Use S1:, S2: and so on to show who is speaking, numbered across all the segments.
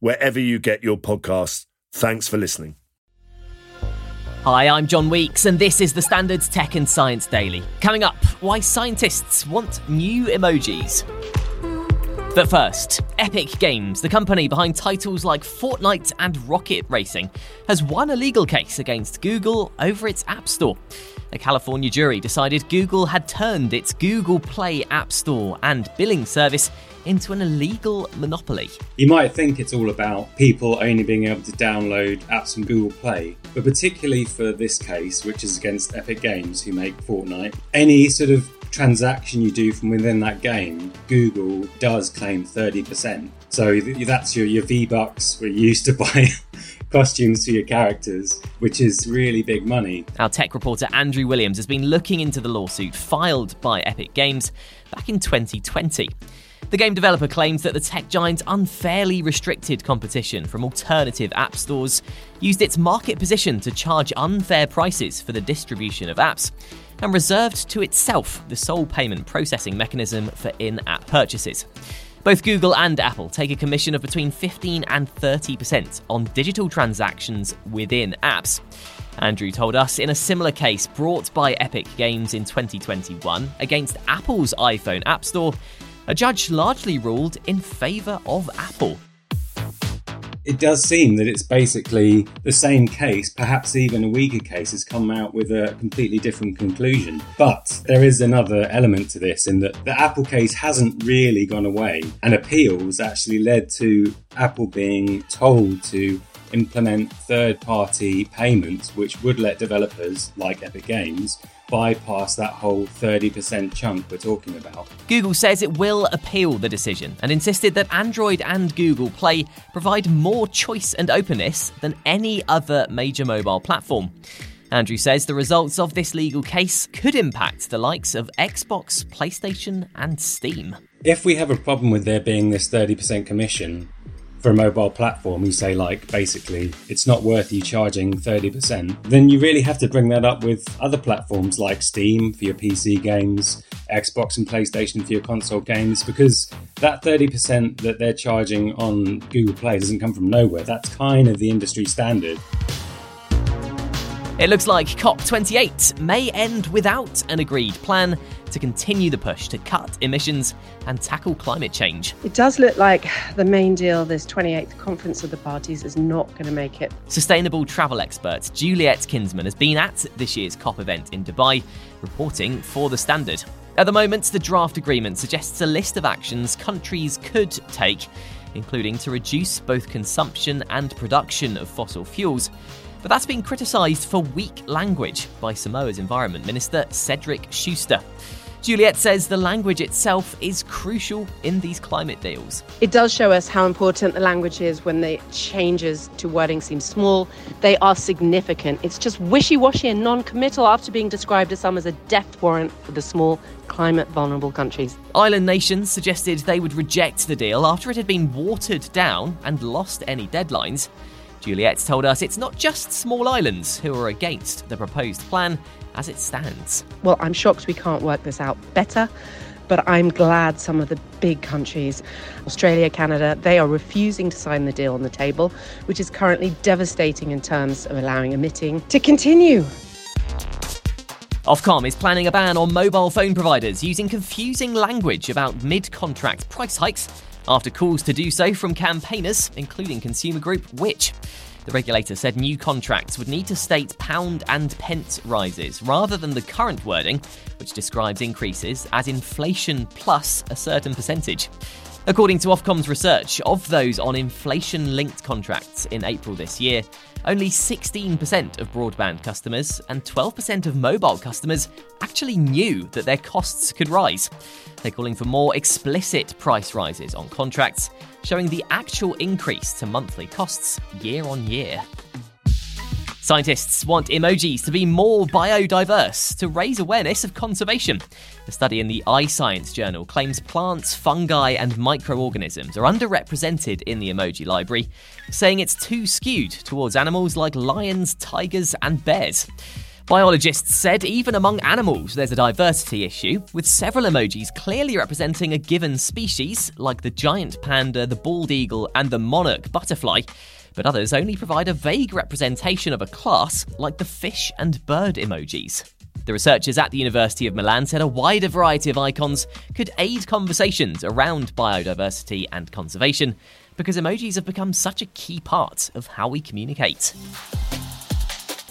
S1: wherever you get your podcasts. Thanks for listening.
S2: Hi, I'm John Weeks, and this is the Standards Tech and Science Daily. Coming up, why scientists want new emojis. But first, Epic Games, the company behind titles like Fortnite and Rocket Racing, has won a legal case against Google over its App Store. A California jury decided Google had turned its Google Play App Store and billing service into an illegal monopoly.
S3: You might think it's all about people only being able to download apps from Google Play, but particularly for this case, which is against Epic Games, who make Fortnite, any sort of transaction you do from within that game, Google does claim 30%. So that's your, your V Bucks where you used to buy costumes for your characters, which is really big money.
S2: Our tech reporter Andrew Williams has been looking into the lawsuit filed by Epic Games back in 2020. The game developer claims that the tech giant unfairly restricted competition from alternative app stores, used its market position to charge unfair prices for the distribution of apps, and reserved to itself the sole payment processing mechanism for in app purchases. Both Google and Apple take a commission of between 15 and 30% on digital transactions within apps. Andrew told us in a similar case brought by Epic Games in 2021 against Apple's iPhone App Store, a judge largely ruled in favour of Apple
S3: it does seem that it's basically the same case, perhaps even a weaker case, has come out with a completely different conclusion. But there is another element to this in that the Apple case hasn't really gone away, and appeals actually led to Apple being told to implement third party payments, which would let developers like Epic Games bypass that whole 30% chunk we're talking about.
S2: Google says it will appeal the decision and insisted that Android and Google Play provide more choice and openness than any other major mobile platform. Andrew says the results of this legal case could impact the likes of Xbox, PlayStation, and Steam.
S3: If we have a problem with there being this 30% commission, for a mobile platform, you say, like, basically, it's not worth you charging 30%, then you really have to bring that up with other platforms like Steam for your PC games, Xbox and PlayStation for your console games, because that 30% that they're charging on Google Play doesn't come from nowhere. That's kind of the industry standard.
S2: It looks like COP28 may end without an agreed plan to continue the push to cut emissions and tackle climate change.
S4: It does look like the main deal, this 28th conference of the parties, is not going to make it.
S2: Sustainable travel expert Juliet Kinsman has been at this year's COP event in Dubai, reporting for The Standard. At the moment, the draft agreement suggests a list of actions countries could take, including to reduce both consumption and production of fossil fuels but that's been criticised for weak language by Samoa's Environment Minister Cedric Schuster. Juliet says the language itself is crucial in these climate deals.
S4: It does show us how important the language is when the changes to wording seem small. They are significant. It's just wishy washy and non committal after being described to some as a death warrant for the small, climate vulnerable countries.
S2: Island nations suggested they would reject the deal after it had been watered down and lost any deadlines. Juliet told us it's not just small islands who are against the proposed plan as it stands.
S4: Well, I'm shocked we can't work this out better, but I'm glad some of the big countries, Australia, Canada, they are refusing to sign the deal on the table, which is currently devastating in terms of allowing emitting to continue.
S2: Ofcom is planning a ban on mobile phone providers using confusing language about mid contract price hikes after calls to do so from campaigners, including consumer group Which. The regulator said new contracts would need to state pound and pence rises rather than the current wording, which describes increases as inflation plus a certain percentage. According to Ofcom's research, of those on inflation linked contracts in April this year, only 16% of broadband customers and 12% of mobile customers actually knew that their costs could rise. They're calling for more explicit price rises on contracts, showing the actual increase to monthly costs year on year. Scientists want emojis to be more biodiverse to raise awareness of conservation. A study in the iScience journal claims plants, fungi, and microorganisms are underrepresented in the emoji library, saying it's too skewed towards animals like lions, tigers, and bears. Biologists said even among animals there's a diversity issue, with several emojis clearly representing a given species, like the giant panda, the bald eagle, and the monarch butterfly, but others only provide a vague representation of a class, like the fish and bird emojis. The researchers at the University of Milan said a wider variety of icons could aid conversations around biodiversity and conservation because emojis have become such a key part of how we communicate.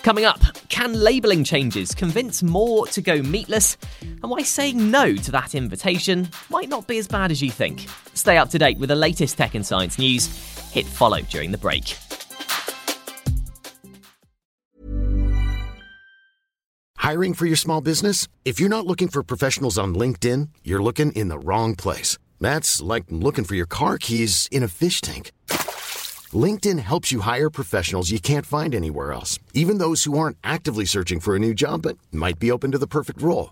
S2: Coming up, can labelling changes convince more to go meatless? And why saying no to that invitation might not be as bad as you think. Stay up to date with the latest tech and science news. Hit follow during the break.
S5: Hiring for your small business? If you're not looking for professionals on LinkedIn, you're looking in the wrong place. That's like looking for your car keys in a fish tank. LinkedIn helps you hire professionals you can't find anywhere else, even those who aren't actively searching for a new job but might be open to the perfect role.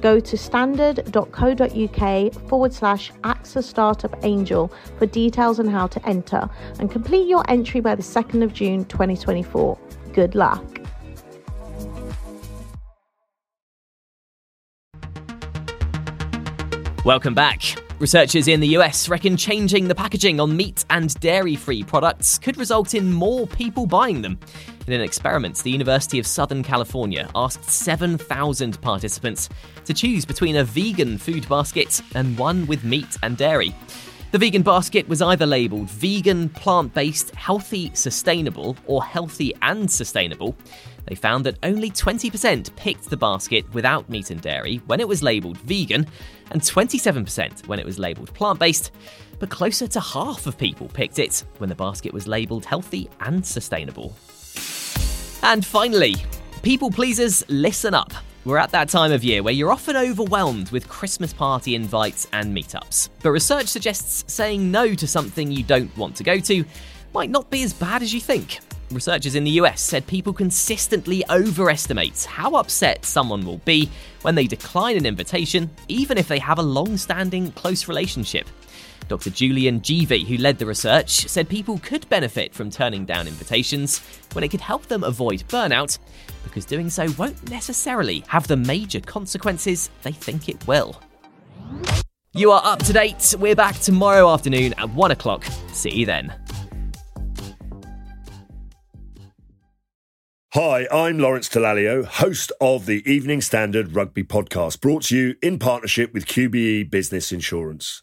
S6: Go to standard.co.uk forward slash AXA Startup Angel for details on how to enter and complete your entry by the 2nd of June 2024. Good luck.
S2: Welcome back. Researchers in the US reckon changing the packaging on meat and dairy free products could result in more people buying them. In an experiment, the University of Southern California asked 7,000 participants to choose between a vegan food basket and one with meat and dairy. The vegan basket was either labelled vegan, plant based, healthy, sustainable, or healthy and sustainable. They found that only 20% picked the basket without meat and dairy when it was labelled vegan, and 27% when it was labelled plant based. But closer to half of people picked it when the basket was labelled healthy and sustainable. And finally, people pleasers, listen up. We're at that time of year where you're often overwhelmed with Christmas party invites and meetups. But research suggests saying no to something you don't want to go to might not be as bad as you think. Researchers in the US said people consistently overestimate how upset someone will be when they decline an invitation, even if they have a long standing close relationship. Dr. Julian Givi, who led the research, said people could benefit from turning down invitations when it could help them avoid burnout, because doing so won't necessarily have the major consequences they think it will. You are up to date. We're back tomorrow afternoon at 1 o'clock. See you then.
S1: Hi, I'm Lawrence Dallaglio, host of the Evening Standard Rugby Podcast, brought to you in partnership with QBE Business Insurance.